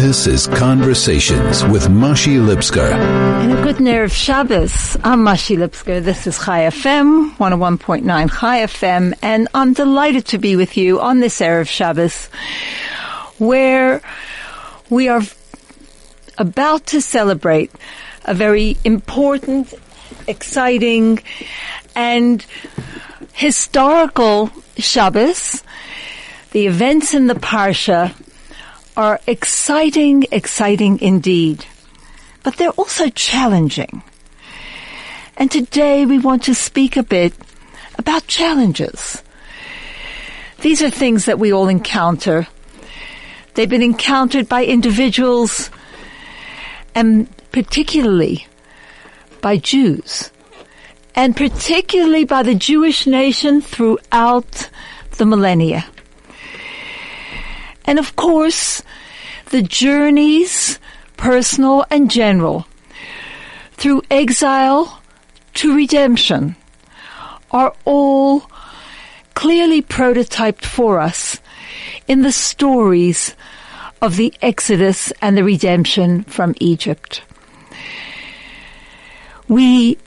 This is Conversations with Mashi Lipskar. And a good Erev Shabbos. I'm Mashi Lipskar. This is Chai FM, 101.9 Chai FM, and I'm delighted to be with you on this Erev Shabbos, where we are about to celebrate a very important, exciting, and historical Shabbos. The events in the Parsha are exciting, exciting indeed. But they're also challenging. And today we want to speak a bit about challenges. These are things that we all encounter. They've been encountered by individuals and particularly by Jews and particularly by the Jewish nation throughout the millennia. And of course, the journeys, personal and general, through exile to redemption are all clearly prototyped for us in the stories of the Exodus and the redemption from Egypt. We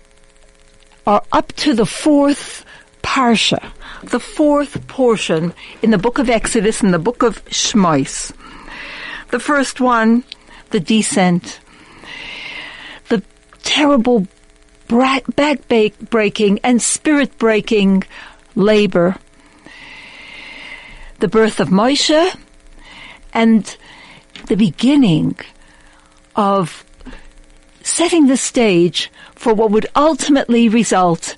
are up to the fourth parsha, the fourth portion in the book of Exodus and the book of Shmos. The first one, the descent, the terrible back breaking and spirit breaking labor, the birth of Moshe, and the beginning of setting the stage for what would ultimately result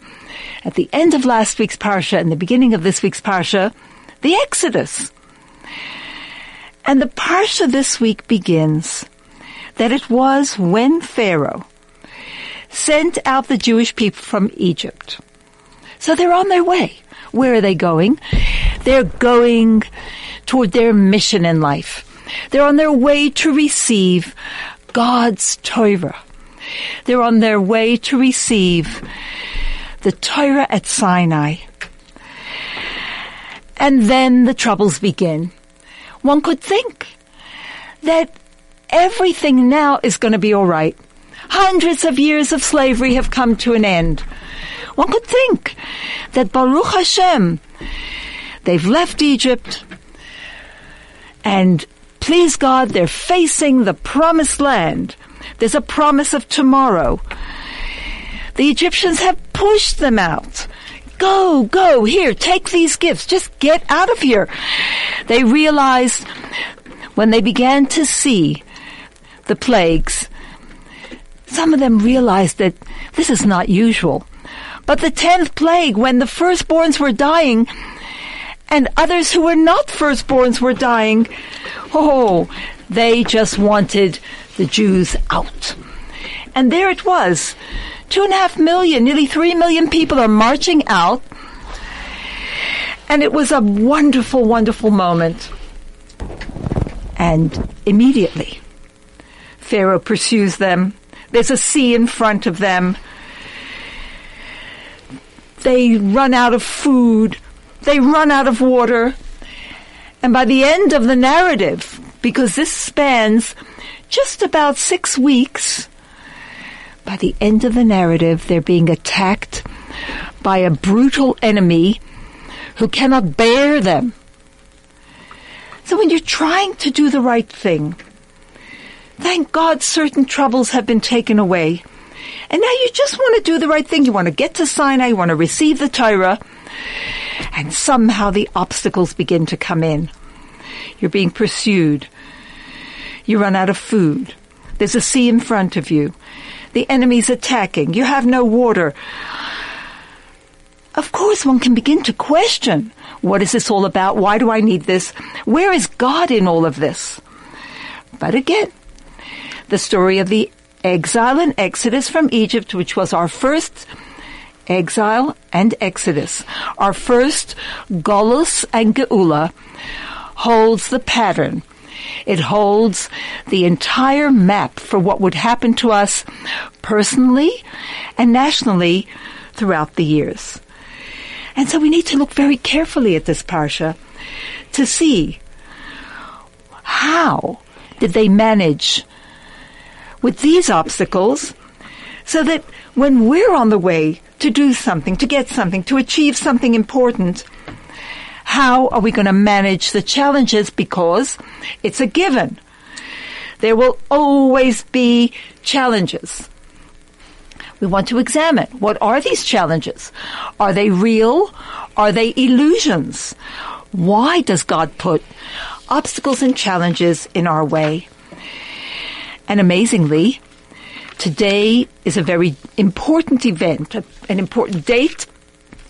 at the end of last week's Parsha and the beginning of this week's Parsha, the Exodus. And the Parsha this week begins that it was when Pharaoh sent out the Jewish people from Egypt. So they're on their way. Where are they going? They're going toward their mission in life. They're on their way to receive God's Torah. They're on their way to receive the Torah at Sinai. And then the troubles begin. One could think that everything now is going to be all right. Hundreds of years of slavery have come to an end. One could think that Baruch Hashem, they've left Egypt, and please God, they're facing the promised land. There's a promise of tomorrow. The Egyptians have pushed them out. Go, go, here, take these gifts. Just get out of here. They realized when they began to see the plagues, some of them realized that this is not usual. But the tenth plague, when the firstborns were dying, and others who were not firstborns were dying, oh, they just wanted the Jews out. And there it was. Two and a half million, nearly three million people are marching out. And it was a wonderful, wonderful moment. And immediately, Pharaoh pursues them. There's a sea in front of them. They run out of food. They run out of water. And by the end of the narrative, because this spans just about six weeks, by the end of the narrative, they're being attacked by a brutal enemy who cannot bear them. So when you're trying to do the right thing, thank God certain troubles have been taken away. And now you just want to do the right thing. You want to get to Sinai, you want to receive the Torah, and somehow the obstacles begin to come in. You're being pursued. You run out of food. There's a sea in front of you. The enemy's attacking. You have no water. Of course, one can begin to question what is this all about? Why do I need this? Where is God in all of this? But again, the story of the exile and exodus from Egypt, which was our first exile and exodus, our first Golus and Geula, holds the pattern it holds the entire map for what would happen to us personally and nationally throughout the years. And so we need to look very carefully at this parsha to see how did they manage with these obstacles so that when we're on the way to do something, to get something, to achieve something important, how are we going to manage the challenges? Because it's a given. There will always be challenges. We want to examine what are these challenges? Are they real? Are they illusions? Why does God put obstacles and challenges in our way? And amazingly, today is a very important event, an important date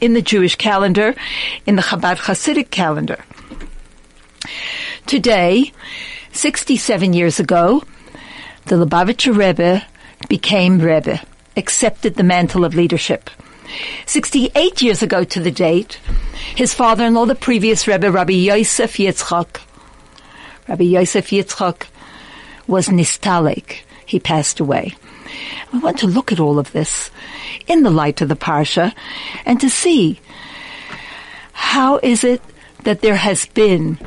in the Jewish calendar, in the Chabad Hasidic calendar. Today, 67 years ago, the Lubavitcher Rebbe became Rebbe, accepted the mantle of leadership. 68 years ago to the date, his father-in-law, the previous Rebbe, Rabbi Yosef Yitzchak, Rabbi Yosef Yitzchak was nistalek. He passed away. We want to look at all of this in the light of the Parsha and to see how is it that there has been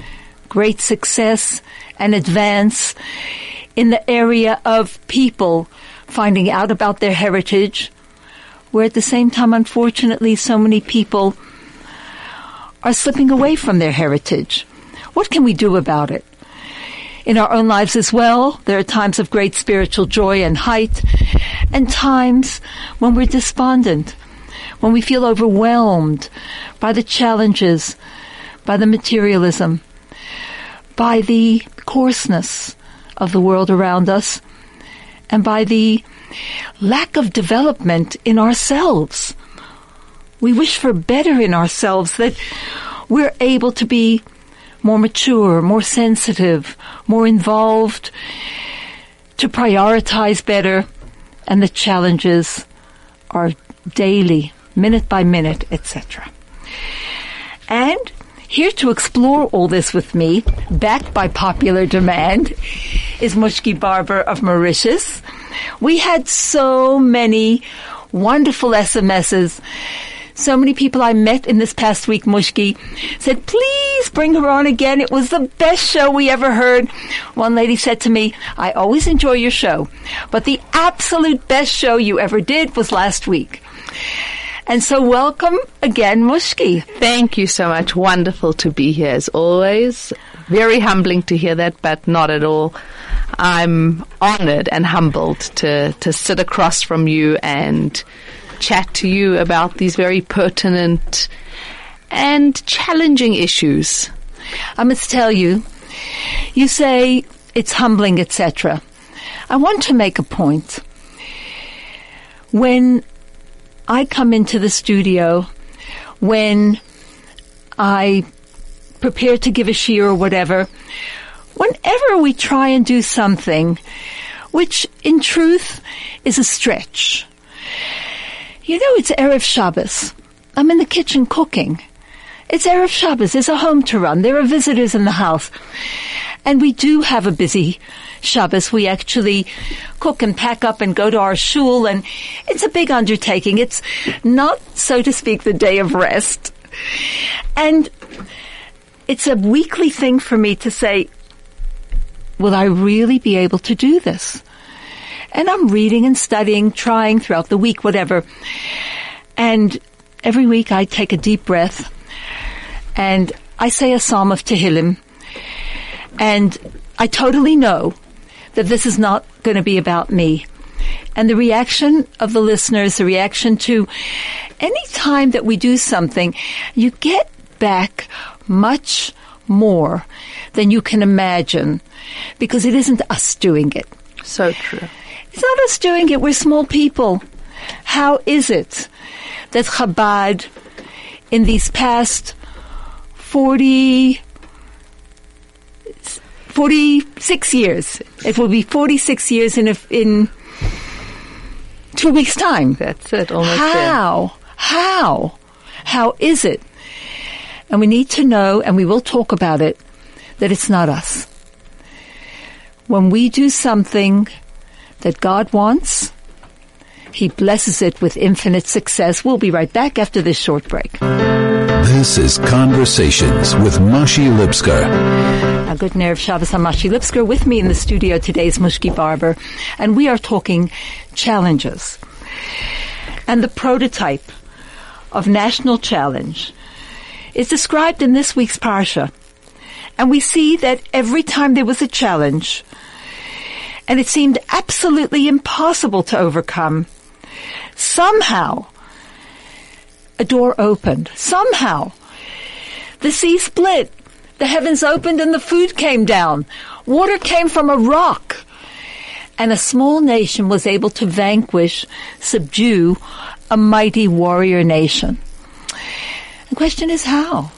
great success and advance in the area of people finding out about their heritage, where at the same time, unfortunately, so many people are slipping away from their heritage. What can we do about it? In our own lives as well, there are times of great spiritual joy and height, and times when we're despondent, when we feel overwhelmed by the challenges, by the materialism, by the coarseness of the world around us, and by the lack of development in ourselves. We wish for better in ourselves that we're able to be more mature, more sensitive, more involved, to prioritize better, and the challenges are daily, minute by minute, etc. And here to explore all this with me, backed by popular demand, is Mushki Barber of Mauritius. We had so many wonderful SMSs. So many people I met in this past week, Mushki, said, please bring her on again. It was the best show we ever heard. One lady said to me, I always enjoy your show, but the absolute best show you ever did was last week. And so welcome again, Mushki. Thank you so much. Wonderful to be here as always. Very humbling to hear that, but not at all. I'm honored and humbled to, to sit across from you and chat to you about these very pertinent and challenging issues. I must tell you, you say it's humbling, etc. I want to make a point. When I come into the studio when I prepare to give a shiur or whatever, whenever we try and do something, which in truth is a stretch. You know, it's Erev Shabbos. I'm in the kitchen cooking. It's Erev Shabbos. There's a home to run. There are visitors in the house. And we do have a busy Shabbos, we actually cook and pack up and go to our shul, and it's a big undertaking. It's not, so to speak, the day of rest. And it's a weekly thing for me to say, will I really be able to do this? And I'm reading and studying, trying throughout the week, whatever. And every week I take a deep breath and I say a psalm of Tehillim. And I totally know that this is not going to be about me. And the reaction of the listeners, the reaction to any time that we do something, you get back much more than you can imagine because it isn't us doing it. So true. It's not us doing it. We're small people. How is it that Chabad in these past 40, 46 years. It will be 46 years in a, in two weeks time. That's it. Almost How? There. How? How is it? And we need to know, and we will talk about it, that it's not us. When we do something that God wants, He blesses it with infinite success. We'll be right back after this short break. This is Conversations with Mashi Lipskar. A good nerve Shabbos Amashi Lipskar with me in the studio today is Mushki Barber, and we are talking challenges. And the prototype of National Challenge is described in this week's Parsha. And we see that every time there was a challenge, and it seemed absolutely impossible to overcome, somehow a door opened. Somehow the sea split. The heavens opened and the food came down. Water came from a rock. And a small nation was able to vanquish, subdue a mighty warrior nation. The question is how?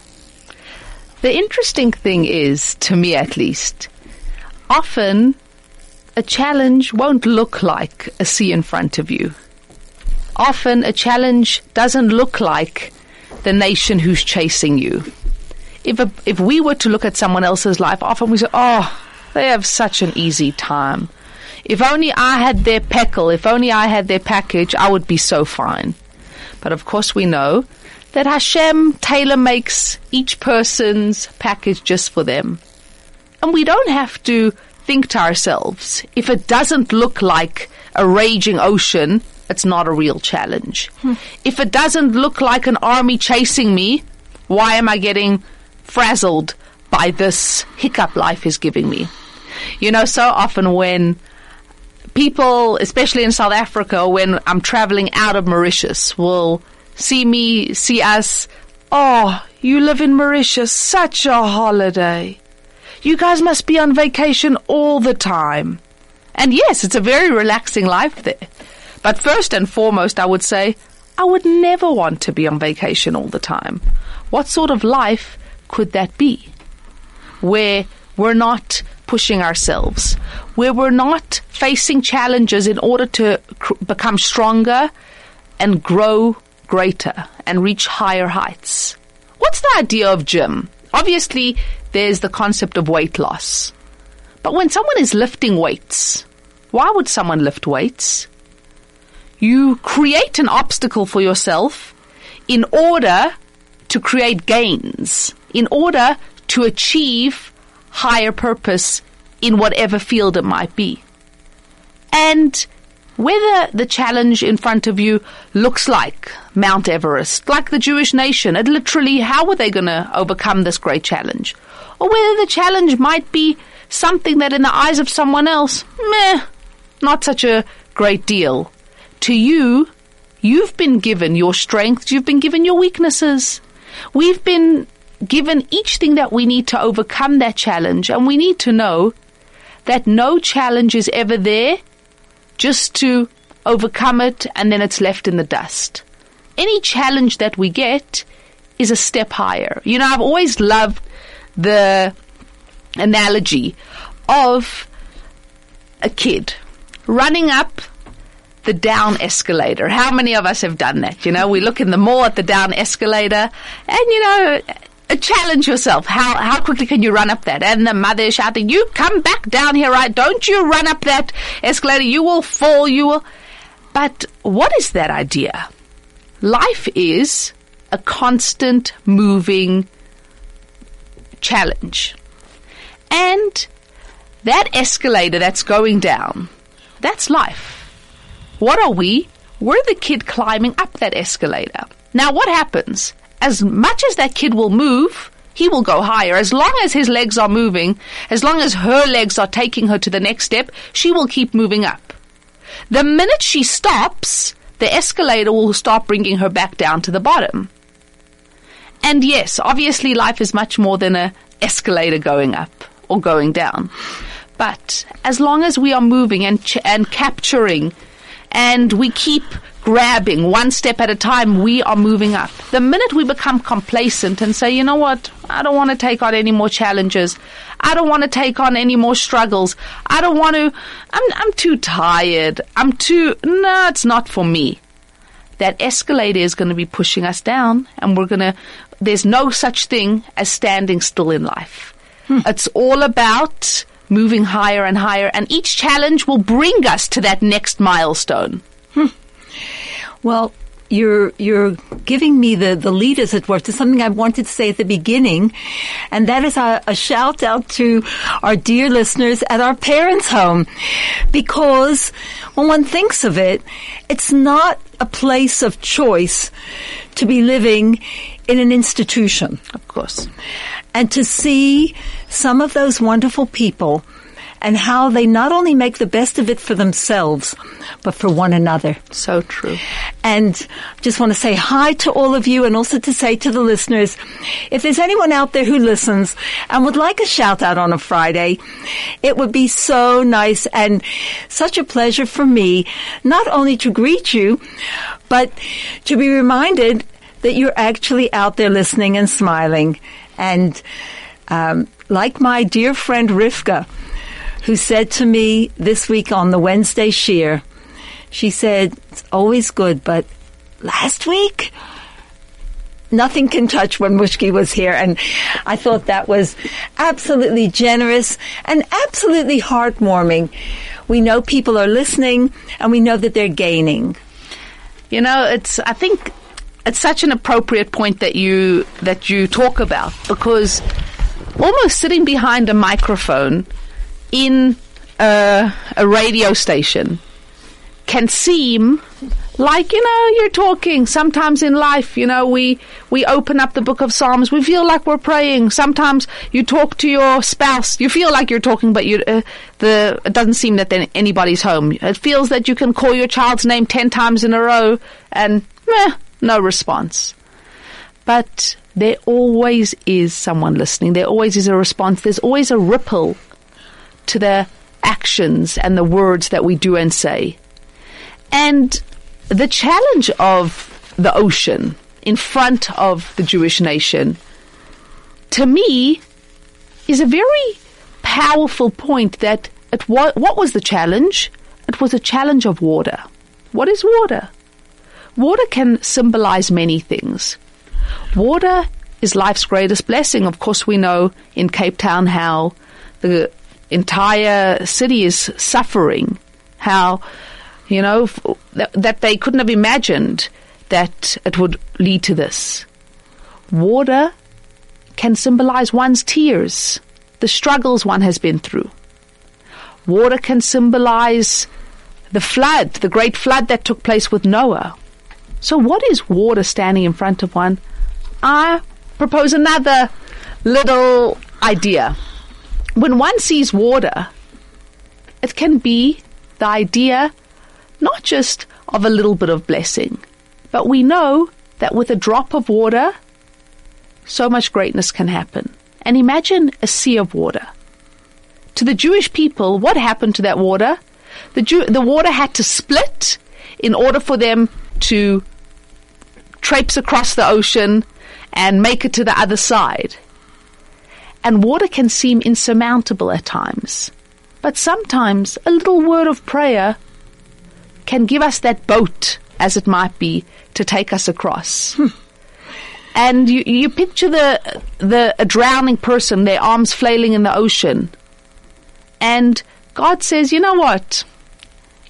The interesting thing is, to me at least, often a challenge won't look like a sea in front of you. Often a challenge doesn't look like the nation who's chasing you. If a, if we were to look at someone else's life, often we say, "Oh, they have such an easy time. If only I had their peckle, if only I had their package, I would be so fine." But of course, we know that Hashem tailor makes each person's package just for them, and we don't have to think to ourselves if it doesn't look like a raging ocean. It's not a real challenge. Hmm. If it doesn't look like an army chasing me, why am I getting frazzled by this hiccup life is giving me. You know, so often when people, especially in South Africa, when I'm traveling out of Mauritius, will see me, see us, oh, you live in Mauritius, such a holiday. You guys must be on vacation all the time. And yes, it's a very relaxing life there. But first and foremost, I would say, I would never want to be on vacation all the time. What sort of life could that be? Where we're not pushing ourselves, where we're not facing challenges in order to cr- become stronger and grow greater and reach higher heights. What's the idea of gym? Obviously, there's the concept of weight loss. But when someone is lifting weights, why would someone lift weights? You create an obstacle for yourself in order to create gains in order to achieve higher purpose in whatever field it might be. And whether the challenge in front of you looks like Mount Everest, like the Jewish nation, it literally, how were they going to overcome this great challenge? Or whether the challenge might be something that in the eyes of someone else, meh, not such a great deal. To you, you've been given your strengths, you've been given your weaknesses. We've been given each thing that we need to overcome that challenge, and we need to know that no challenge is ever there just to overcome it and then it's left in the dust. Any challenge that we get is a step higher. You know, I've always loved the analogy of a kid running up the down escalator. How many of us have done that? You know, we look in the mall at the down escalator and, you know, uh, challenge yourself. How how quickly can you run up that? And the mother is shouting, "You come back down here, right? Don't you run up that escalator? You will fall. You will." But what is that idea? Life is a constant moving challenge, and that escalator that's going down, that's life. What are we? We're the kid climbing up that escalator. Now, what happens? as much as that kid will move, he will go higher. As long as his legs are moving, as long as her legs are taking her to the next step, she will keep moving up. The minute she stops, the escalator will start bringing her back down to the bottom. And yes, obviously life is much more than a escalator going up or going down. But as long as we are moving and ch- and capturing and we keep grabbing one step at a time, we are moving up. The minute we become complacent and say, you know what, I don't want to take on any more challenges. I don't want to take on any more struggles. I don't want to, I'm, I'm too tired. I'm too, no, it's not for me. That escalator is going to be pushing us down and we're going to, there's no such thing as standing still in life. Hmm. It's all about moving higher and higher and each challenge will bring us to that next milestone. Hmm. Well, you're you're giving me the the lead, as it were, to something I wanted to say at the beginning, and that is a, a shout out to our dear listeners at our parents' home, because when one thinks of it, it's not a place of choice to be living in an institution, Of course. and to see some of those wonderful people and how they not only make the best of it for themselves, but for one another. So true. And just want to say hi to all of you and also to say to the listeners, if there's anyone out there who listens and would like a shout out on a Friday, it would be so nice and such a pleasure for me, not only to greet you, but to be reminded that you're actually out there listening and smiling. And, um, like my dear friend Rivka, who said to me this week on the Wednesday shiur, she said, it's always good, but last week, nothing can touch when Mushki was here. And I thought that was absolutely generous and absolutely heartwarming. We know people are listening and we know that they're gaining. You know, it's. I think it's such an appropriate point that you that you talk about because almost sitting behind a microphone in a, radio station can seem like you know you're talking. Sometimes in life you know we we open up the book of psalms. We feel like we're praying. Sometimes you talk to your spouse. You feel like you're talking but you uh, the it doesn't seem that then anybody's home. It feels that you can call your child's name 10 times in a row and meh, no response. But there always is someone listening. There always is a response. There's always a ripple to the actions and the words that we do and say and the challenge of the ocean in front of the Jewish nation, to me, is a very powerful point that it wa- what was the challenge? It was a challenge of water. What is water? Water can symbolize many things. Water is life's greatest blessing. Of course, we know in Cape Town how the entire city is suffering, how you know, that they couldn't have imagined that it would lead to this. Water can symbolize one's tears, the struggles one has been through. Water can symbolize the flood, the great flood that took place with Noah. So, what is water standing in front of one? I propose another little idea. When one sees water, it can be the idea not just of a little bit of blessing, but we know that with a drop of water, so much greatness can happen. And imagine a sea of water. To the Jewish people, what happened to that water? The, Jew- the water had to split in order for them to traipse across the ocean and make it to the other side. And water can seem insurmountable at times. But sometimes a little word of prayer can give us that boat, as it might be, to take us across. Hmm. And you, you picture the, the a drowning person, their arms flailing in the ocean. And God says, you know what?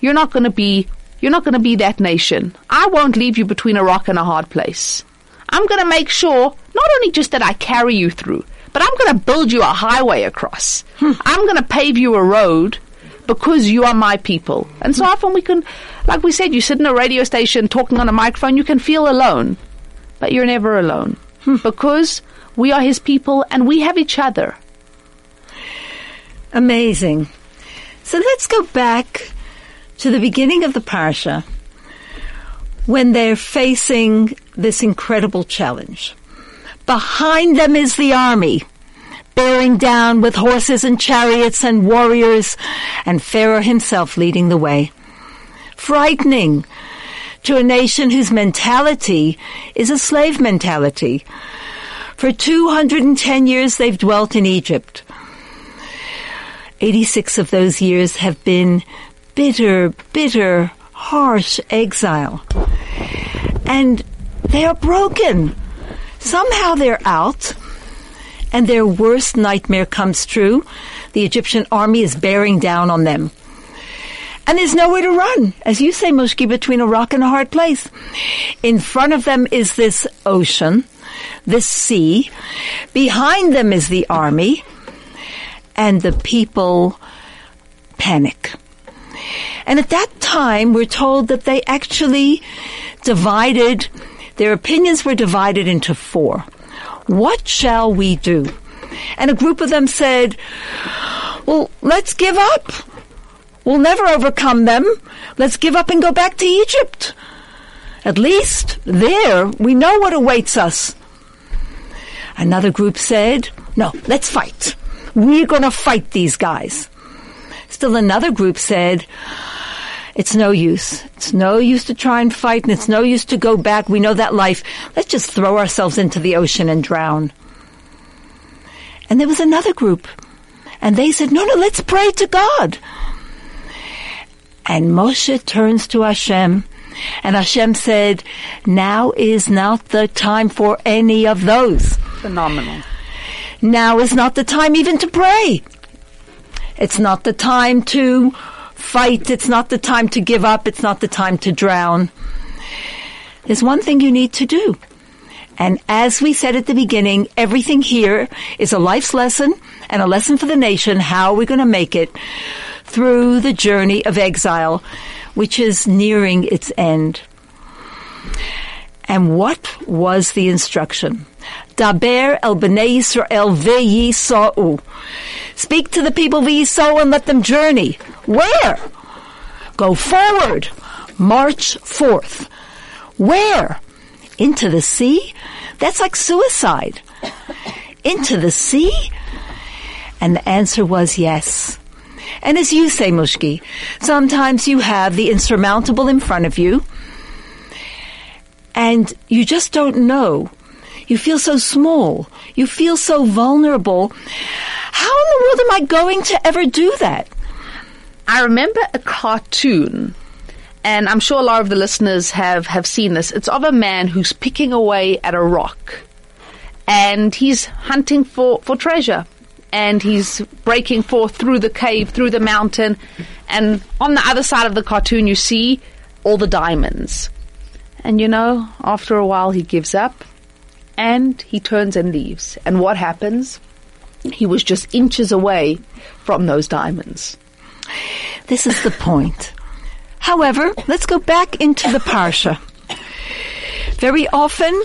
You're not going to be, you're not going to be that nation. I won't leave you between a rock and a hard place. I'm going to make sure, not only just that I carry you through, but I'm going to build you a highway across. Hmm. I'm going to pave you a road because you are my people. And so hmm. often we can, like we said, you sit in a radio station talking on a microphone, you can feel alone, but you're never alone hmm. because we are his people and we have each other. Amazing. So let's go back to the beginning of the parsha when they're facing this incredible challenge. Behind them is the army, bearing down with horses and chariots and warriors, and Pharaoh himself leading the way. Frightening to a nation whose mentality is a slave mentality. For 210 years they've dwelt in Egypt. 86 of those years have been bitter, bitter, harsh exile. And they are broken. Somehow they're out, and their worst nightmare comes true. The Egyptian army is bearing down on them. And there's nowhere to run, as you say, Mushki, between a rock and a hard place. In front of them is this ocean, this sea. Behind them is the army. And the people panic. And at that time, we're told that they actually divided, their opinions were divided into four. What shall we do? And a group of them said, well, let's give up. We'll never overcome them. Let's give up and go back to Egypt. At least there we know what awaits us. Another group said, no, let's fight. We're going to fight these guys. Still another group said, it's no use. It's no use to try and fight and it's no use to go back. We know that life. Let's just throw ourselves into the ocean and drown. And there was another group and they said, no, no, let's pray to God. And Moshe turns to Hashem and Hashem said, now is not the time for any of those. Phenomenal. Now is not the time even to pray. It's not the time to fight. It's not the time to give up. It's not the time to drown. There's one thing you need to do. And as we said at the beginning, everything here is a life's lesson and a lesson for the nation. How are we going to make it through the journey of exile, which is nearing its end? And what was the instruction? Daber el bnei Yisrael ve'yisa'u. Speak to the people ve'yisa'u and let them journey. Where? Go forward. March forth. Where? Into the sea? That's like suicide. Into the sea? And the answer was yes. And as you say, Mushki, sometimes you have the insurmountable in front of you, and you just don't know. You feel so small. You feel so vulnerable. How in the world am I going to ever do that? I remember a cartoon, and I'm sure a lot of the listeners have, have seen this. It's of a man who's picking away at a rock, and he's hunting for, for treasure. And he's breaking forth through the cave, through the mountain, and on the other side of the cartoon, you see all the diamonds. And you know, after a while, he gives up and he turns and leaves. And what happens? He was just inches away from those diamonds. This is the point. However, let's go back into the Parsha. Very often,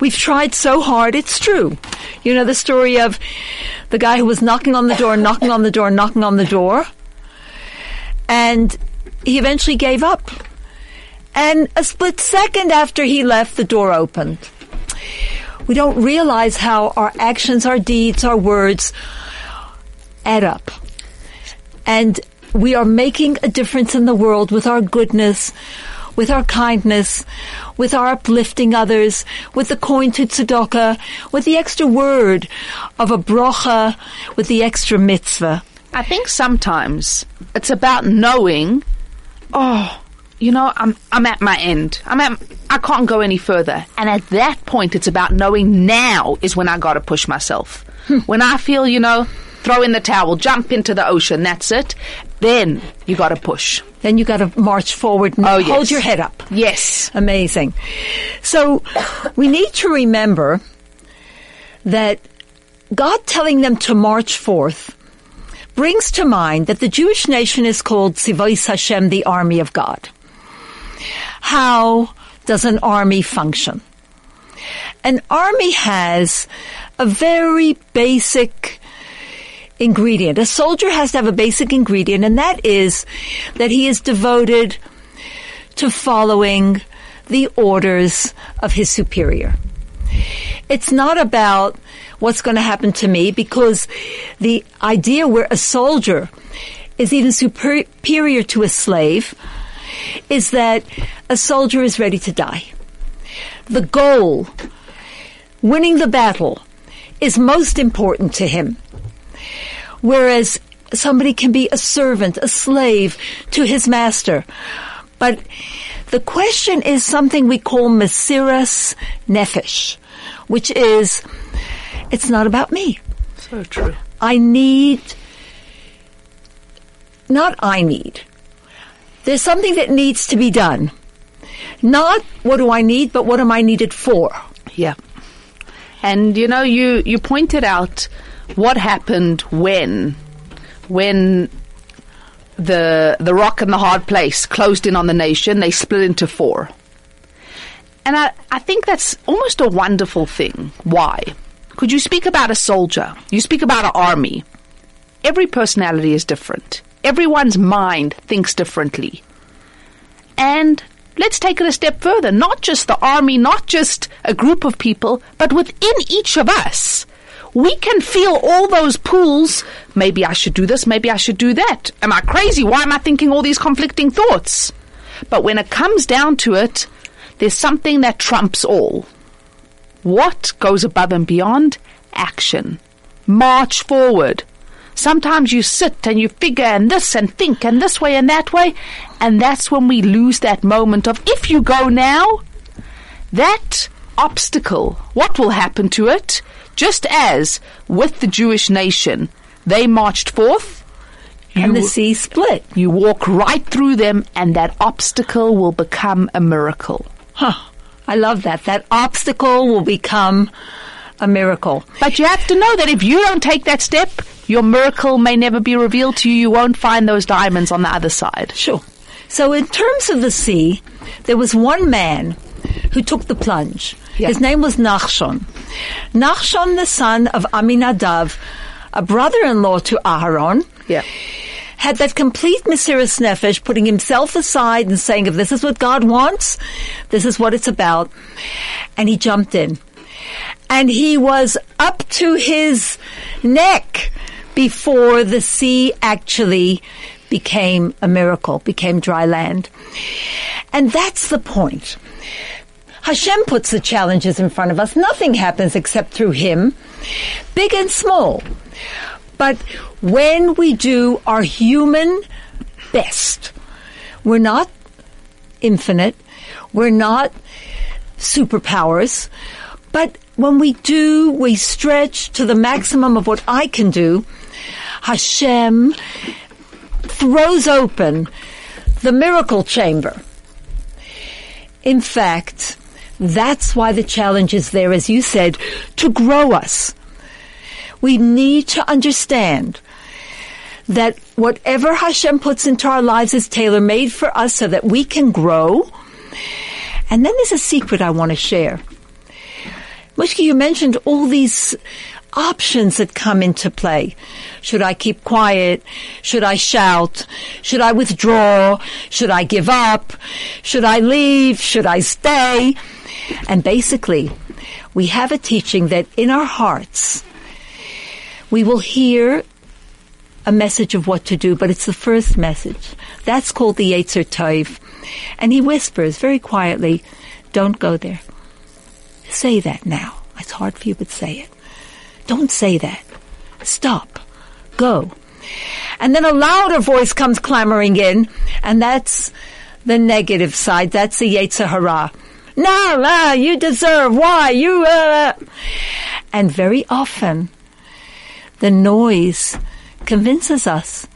we've tried so hard, it's true. You know the story of the guy who was knocking on the door, knocking on the door, knocking on the door, and he eventually gave up. And a split second after he left, the door opened. We don't realize how our actions, our deeds, our words add up. And we are making a difference in the world with our goodness, with our kindness, with our uplifting others, with the coin to tzedakah, with the extra word of a brocha, with the extra mitzvah. I think sometimes it's about knowing, oh, you know, I'm I'm at my end. I'm at I can't go any further. And at that point it's about knowing now is when I gotta push myself. Hmm. When I feel, you know, throw in the towel, jump into the ocean, that's it. Then you gotta push. Then you got to march forward and Oh, hold yes. your head up. Yes. Amazing. So we need to remember that God telling them to march forth brings to mind that the Jewish nation is called Tzivos Hashem, the army of God. How does an army function? An army has a very basic ingredient. A soldier has to have a basic ingredient, and that is that he is devoted to following the orders of his superior. It's not about what's going to happen to me because the idea where a soldier is even superior to a slave is that a soldier is ready to die. The goal, winning the battle, is most important to him. Whereas somebody can be a servant, a slave to his master. But the question is something we call Mesiras Nefesh, which is, it's not about me. So true. I need, not I need, there's something that needs to be done. Not what do I need, but what am I needed for? Yeah. And you know, you you pointed out what happened when when the the rock and the hard place closed in on the nation, they split into four. And I, I think that's almost a wonderful thing. Why? Could you speak about a soldier? You speak about an army. Every personality is different. Everyone's mind thinks differently. And let's take it a step further. Not just the army, not just a group of people, but within each of us. We can feel all those pulls. Maybe I should do this, maybe I should do that. Am I crazy? Why am I thinking all these conflicting thoughts? But when it comes down to it, there's something that trumps all. What goes above and beyond? Action. March forward. Sometimes you sit and you figure and this and think and this way and that way, and that's when we lose that moment of if you go now, that obstacle, what will happen to it? Just as with the Jewish nation, they marched forth, And the sea split. you walk right through them, and that obstacle will become a miracle. Huh. I love that. That obstacle will become a miracle. But you have to know that if you don't take that step, your miracle may never be revealed to you. You won't find those diamonds on the other side. Sure. So in terms of the sea, there was one man who took the plunge. Yeah. His name was Nachshon. Nachshon, the son of Aminadav, a brother-in-law to Aharon, Yeah. had that complete Mesiras Nefesh, putting himself aside and saying, if this is what God wants, this is what it's about. And he jumped in. And he was up to his neck before the sea actually became a miracle, became dry land. And that's the point. Hashem puts the challenges in front of us. Nothing happens except through Him, big and small. But when we do our human best, we're not infinite, we're not superpowers, but when we do, we stretch to the maximum of what I can do, Hashem throws open the miracle chamber. In fact, that's why the challenge is there, as you said, to grow us. We need to understand that whatever Hashem puts into our lives is tailor made for us so that we can grow. And then there's a secret I want to share. Mushki, you mentioned all these options that come into play. Should I keep quiet? Should I shout? Should I withdraw? Should I give up? Should I leave? Should I stay? And basically, we have a teaching that in our hearts, we will hear a message of what to do, but it's the first message. That's called the Yetzer Tov. And he whispers very quietly, don't go there. Say that now. It's hard for you, but say it. Don't say that. Stop. Go. And then a louder voice comes clamoring in, and that's the negative side. That's the Yetzer Hara. No, no, you deserve. Why? You, uh. And very often, the noise convinces us.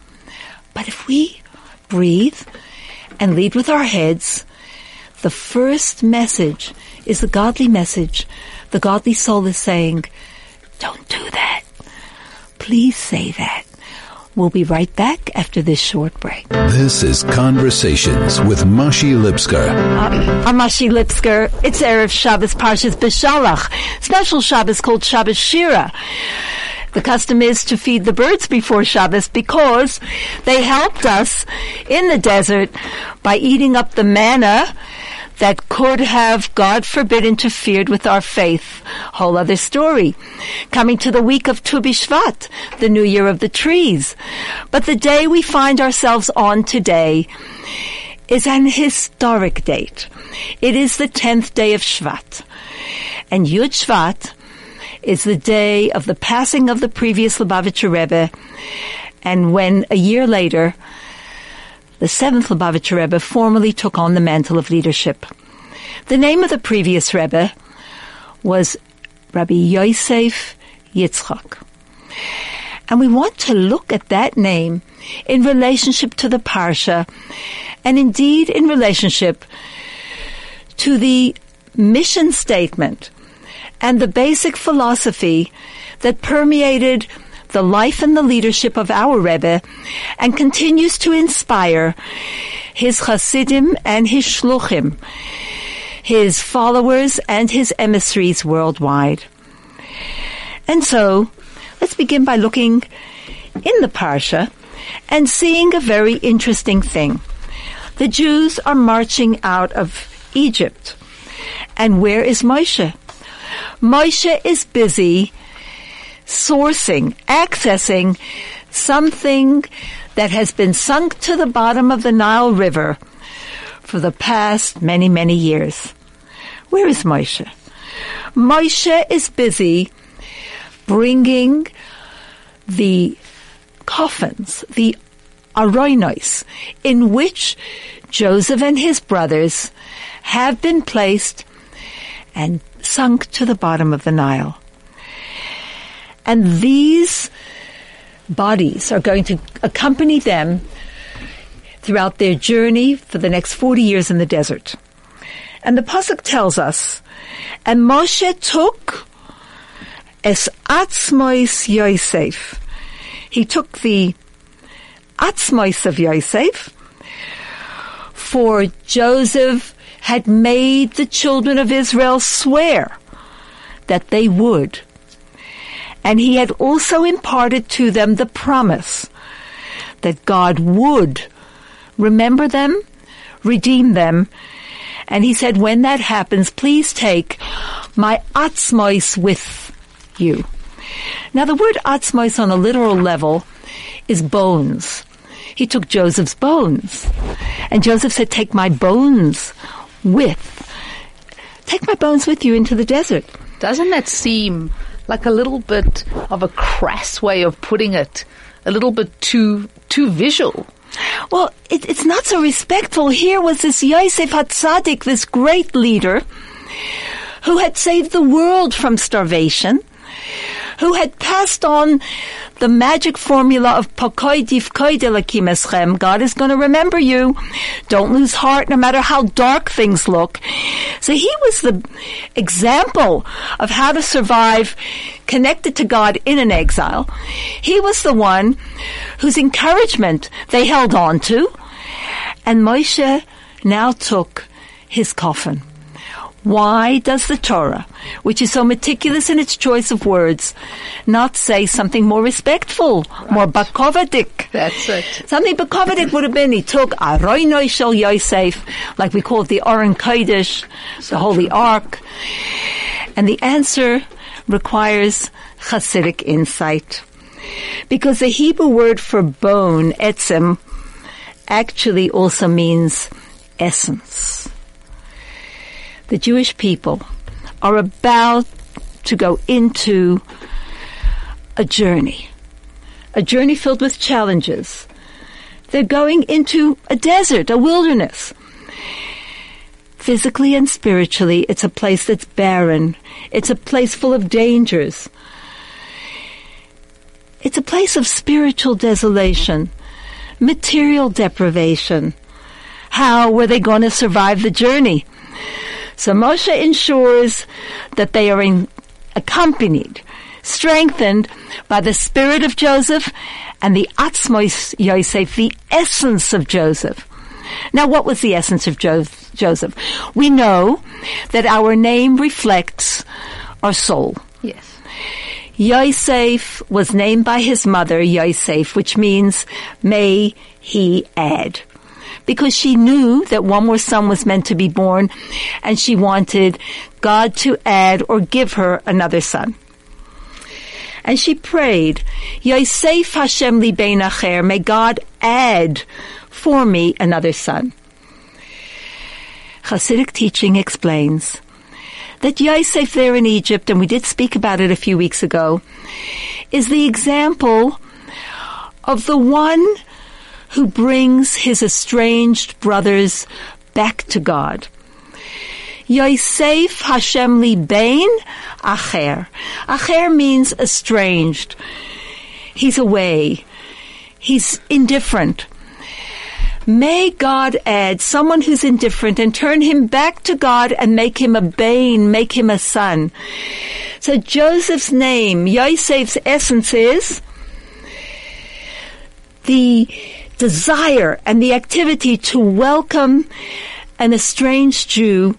But if we breathe and lead with our heads, the first message is the godly message. The godly soul is saying, don't do that. Please say that. We'll be right back after this short break. This is Conversations with Mashi Lipskar. Uh, I'm Mashi Lipskar. It's Erev Shabbos Parshas Beshalach. Special Shabbos called Shabbos Shira. The custom is to feed the birds before Shabbos because they helped us in the desert by eating up the manna that could have, God forbid, interfered with our faith. Whole other story. Coming to the week of Tu B'Shvat, the new year of the trees. But the day we find ourselves on today is an historic date. It is the 10th day of Shvat. And Yud Shvat is the day of the passing of the previous Lubavitcher Rebbe, and when a year later, the seventh Lubavitcher Rebbe formally took on the mantle of leadership. The name of the previous Rebbe was Rabbi Yosef Yitzchak. And we want to look at that name in relationship to the Parsha and indeed in relationship to the mission statement and the basic philosophy that permeated the life and the leadership of our Rebbe and continues to inspire his Hasidim and his Shluchim, his followers and his emissaries worldwide. And so, let's begin by looking in the Parsha and seeing a very interesting thing. The Jews are marching out of Egypt. And where is Moshe? Moshe is busy sourcing, accessing something that has been sunk to the bottom of the Nile River for the past many, many years. Where is Moshe? Moshe is busy bringing the coffins, the aroinos, in which Joseph and his brothers have been placed and sunk to the bottom of the Nile. And these bodies are going to accompany them throughout their journey for the next 40 years in the desert. And the Pasuk tells us, and Moshe took es atzmois Yosef. He took the atzmois of Yosef, for Joseph had made the children of Israel swear that they would. And he had also imparted to them the promise that God would remember them, redeem them, and he said, when that happens, please take my atzmois with you. Now the word atzmois on a literal level is bones. He took Joseph's bones. And Joseph said, take my bones with, take my bones with you into the desert. Doesn't that seem like a little bit of a crass way of putting it? A little bit too, too visual. Well, it, it's not so respectful. Here was this Yosef Hatzadik, this great leader, who had saved the world from starvation, who had passed on the magic formula of Pokoi Difkoi Delakimeschem. God is going to remember you. Don't lose heart no matter how dark things look. So he was the example of how to survive connected to God in an exile. He was the one whose encouragement they held on to. And Moshe now took his coffin. Why does the Torah, which is so meticulous in its choice of words, not say something more respectful, right. more bakovadik? That's it. Something bakovadik would have been, he took Aroinoi Shel Yosef, like we call it the Aron Kodesh, the Holy Ark. And the answer requires Hasidic insight. Because the Hebrew word for bone, etzem, actually also means essence the Jewish people are about to go into a journey, a journey filled with challenges. They're going into a desert, a wilderness. Physically and spiritually, it's a place that's barren. It's a place full of dangers. It's a place of spiritual desolation, material deprivation. How were they going to survive the journey? So Moshe ensures that they are in, accompanied, strengthened by the spirit of Joseph and the Atzmos Yosef, the essence of Joseph. Now, what was the essence of jo- Joseph? We know that our name reflects our soul. Yes. Yosef was named by his mother Yosef, which means may he add because she knew that one more son was meant to be born and she wanted God to add or give her another son. And she prayed, Yosef Hashem li bein acher, may God add for me another son. Hasidic teaching explains that Yosef there in Egypt, and we did speak about it a few weeks ago, is the example of the one who brings his estranged brothers back to God. Yosef Hashem li bein acher. Acher means estranged. He's away. He's indifferent. May God add someone who's indifferent and turn him back to God and make him a bane, make him a son. So Joseph's name, Yosef's essence is the desire and the activity to welcome an estranged Jew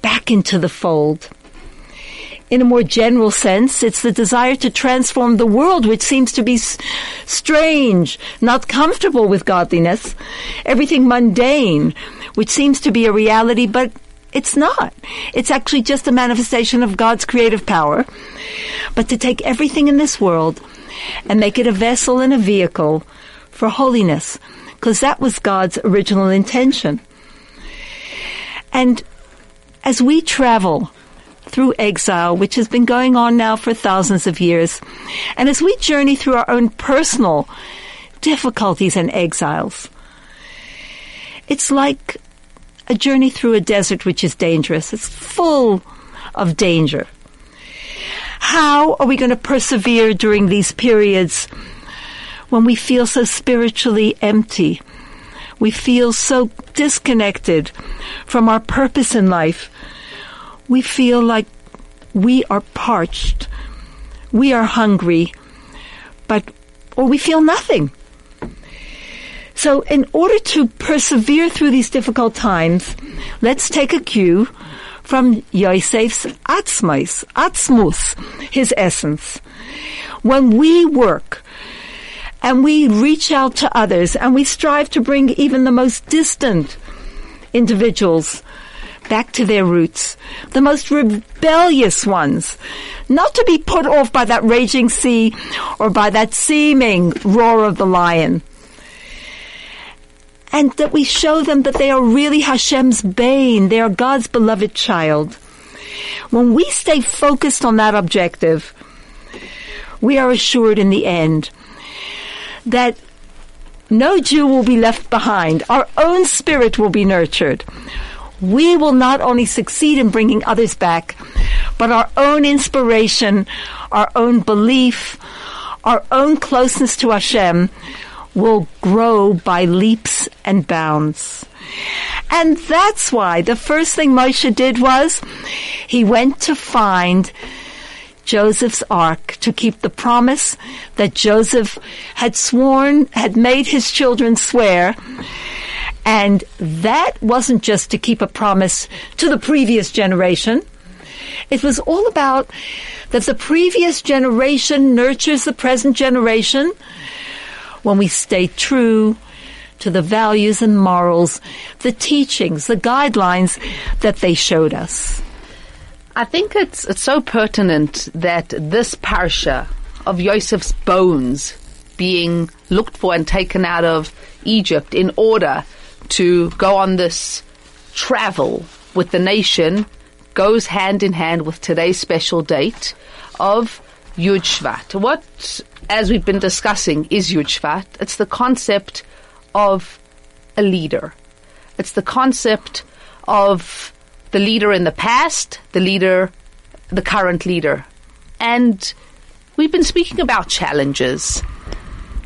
back into the fold. In a more general sense, it's the desire to transform the world, which seems to be strange, not comfortable with godliness, everything mundane, which seems to be a reality, but it's not. It's actually just a manifestation of God's creative power. But to take everything in this world and make it a vessel and a vehicle for holiness, because that was God's original intention. And as we travel through exile, which has been going on now for thousands of years, and as we journey through our own personal difficulties and exiles, it's like a journey through a desert which is dangerous. It's full of danger. How are we going to persevere during these periods when we feel so spiritually empty? We feel so disconnected from our purpose in life. We feel like we are parched. We are hungry, but, or we feel nothing. So in order to persevere through these difficult times, let's take a cue from Yosef's atzmos, atzmus, his essence. When we work and we reach out to others and we strive to bring even the most distant individuals back to their roots, the most rebellious ones, not to be put off by that raging sea or by that seeming roar of the lion. And that we show them that they are really Hashem's bane, they are God's beloved child. When we stay focused on that objective, we are assured in the end that no Jew will be left behind. Our own spirit will be nurtured. We will not only succeed in bringing others back, but our own inspiration, our own belief, our own closeness to Hashem will grow by leaps and bounds. And that's why the first thing Moshe did was he went to find Joseph's ark to keep the promise that Joseph had sworn, had made his children swear. And that wasn't just to keep a promise to the previous generation. It was all about that the previous generation nurtures the present generation when we stay true to the values and morals, the teachings, the guidelines that they showed us. I think it's it's so pertinent that this parsha of Joseph's bones being looked for and taken out of Egypt in order to go on this travel with the nation goes hand in hand with today's special date of Yud Shvat. What, as we've been discussing, is Yud Shvat? It's the concept of a leader. It's the concept of the leader in the past, the leader, the current leader. And we've been speaking about challenges.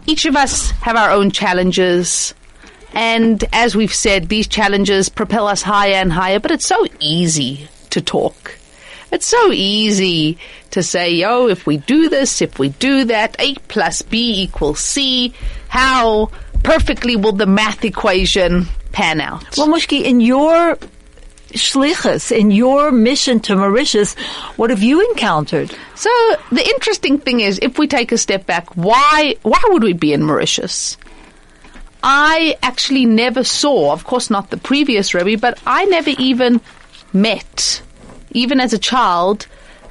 Each of us have our own challenges. And as we've said, these challenges propel us higher and higher, but it's so easy to talk. It's so easy to say, oh, if we do this, if we do that, A plus B equals C, how perfectly will the math equation pan out? Well, Mushkie, in your shlichus, in your mission to Mauritius, what have you encountered? So the interesting thing is, if we take a step back, why why would we be in Mauritius? I actually never saw, of course, not the previous Rebbe, but I never even met, even as a child,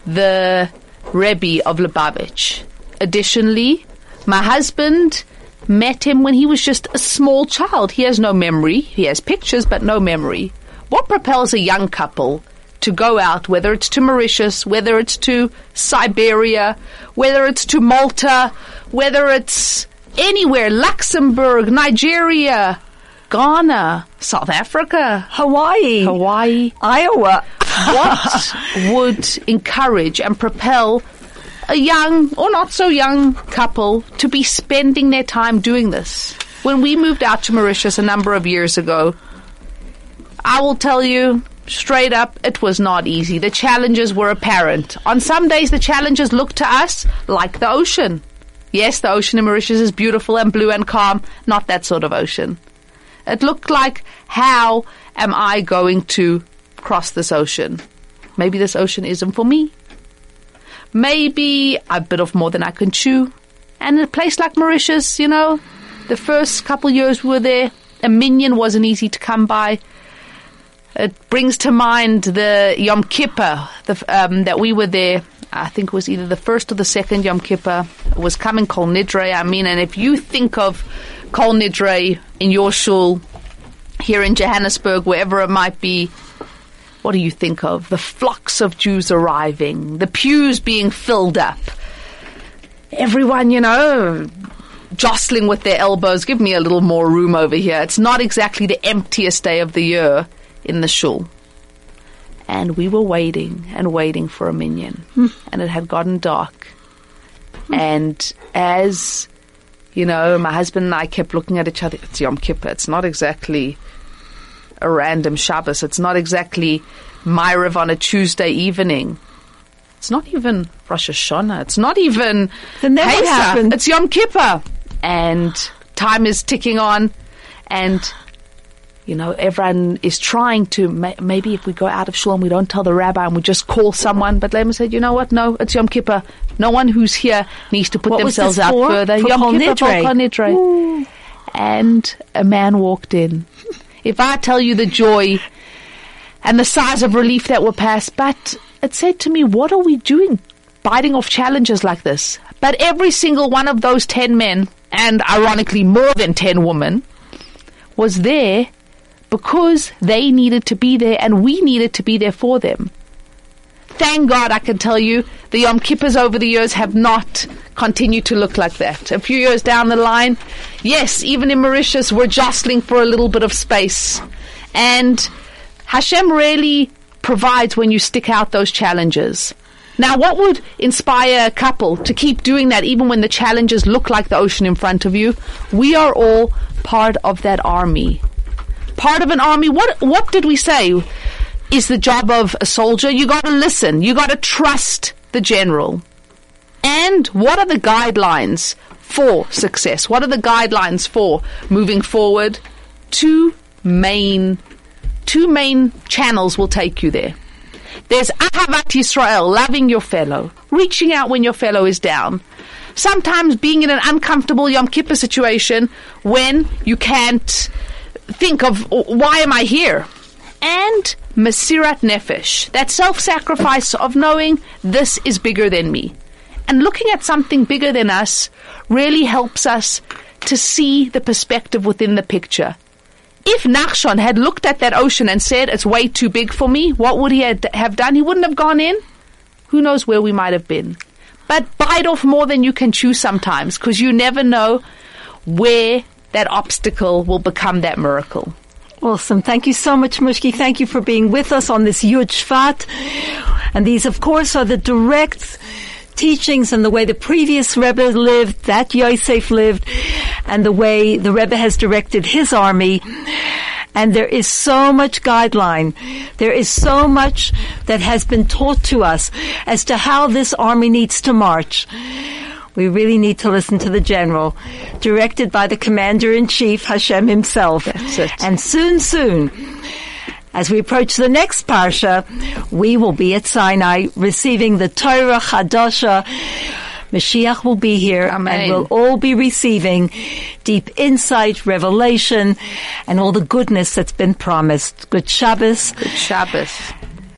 the Rebbe of Lubavitch. Additionally, my husband met him when he was just a small child. He has no memory. He has pictures, but no memory. What propels a young couple to go out, whether it's to Mauritius, whether it's to Siberia, whether it's to Malta, whether it's anywhere, Luxembourg, Nigeria, Ghana, South Africa, Hawaii, Hawaii. Iowa. What would encourage and propel a young or not so young couple to be spending their time doing this? When we moved out to Mauritius a number of years ago, I will tell you straight up, it was not easy. The challenges were apparent. On some days, the challenges looked to us like the ocean. Yes, the ocean in Mauritius is beautiful and blue and calm, not that sort of ocean. It looked like, how am I going to cross this ocean? Maybe this ocean isn't for me. Maybe I bit off more than I can chew. And in a place like Mauritius, you know, the first couple years we were there, a minyan wasn't easy to come by. It brings to mind the Yom Kippur the, um, that we were there. I think it was either the first or the second Yom Kippur. It was coming Kol Nidre. I mean, and if you think of Kol Nidre in your shul here in Johannesburg, wherever it might be, what do you think of? The flocks of Jews arriving, the pews being filled up, everyone, you know, jostling with their elbows. Give me a little more room over here. It's not exactly the emptiest day of the year in the shul. And we were waiting and waiting for a minyan. Hmm. And it had gotten dark. And as, you know, my husband and I kept looking at each other, it's Yom Kippur. It's not exactly a random Shabbos. It's not exactly Maariv on a Tuesday evening. It's not even Rosh Hashanah. It's not even would Pesach. happen. It's Yom Kippur. And time is ticking on. And, you know, everyone is trying to, ma- maybe if we go out of Shalom, we don't tell the rabbi and we just call someone. But Lema said, you know what? No, it's Yom Kippur. No one who's here needs to put What themselves out for? further. For Yom Kol Kippur. Kol Nidre. And a man walked in. If I tell you the joy and the sighs of relief that were passed, but it said to me, what are we doing biting off challenges like this? But every single one of those 10 men, and ironically more than 10 women, was there because they needed to be there and we needed to be there for them. Thank God I can tell you the Yom Kippurs over the years have not continued to look like that. A few years down the line, yes, even in Mauritius, we're jostling for a little bit of space. And Hashem really provides when you stick out those challenges. Now, what would inspire a couple to keep doing that even when the challenges look like the ocean in front of you? We are all part of that army. Part of an army. What, what did we say is the job of a soldier? You gotta listen. You gotta trust the general. And what are the guidelines for success? What are the guidelines for moving forward? Two main, two main channels will take you there. There's Ahavat Yisrael, loving your fellow, reaching out when your fellow is down. Sometimes being in an uncomfortable Yom Kippur situation when you can't think of why am I here? And Mesirat Nefesh, that self-sacrifice of knowing this is bigger than me. And looking at something bigger than us really helps us to see the perspective within the picture. If Nachshon had looked at that ocean and said, it's way too big for me, what would he have done? He wouldn't have gone in. Who knows where we might have been. But bite off more than you can chew sometimes, because you never know where that obstacle will become that miracle. Awesome. Thank you so much, Mushkie. Thank you for being with us on this Yud Shvat. And these, of course, are the direct teachings and the way the previous Rebbe lived, that Yosef lived, and the way the Rebbe has directed his army. And there is so much guideline. There is so much that has been taught to us as to how this army needs to march. We really need to listen to the general, directed by the commander in chief, Hashem himself. And soon, soon, as we approach the next parsha, we will be at Sinai receiving the Torah Chadasha. Mashiach will be here Amen. and we'll all be receiving deep insight, revelation, and all the goodness that's been promised. Good Shabbos. Good Shabbos.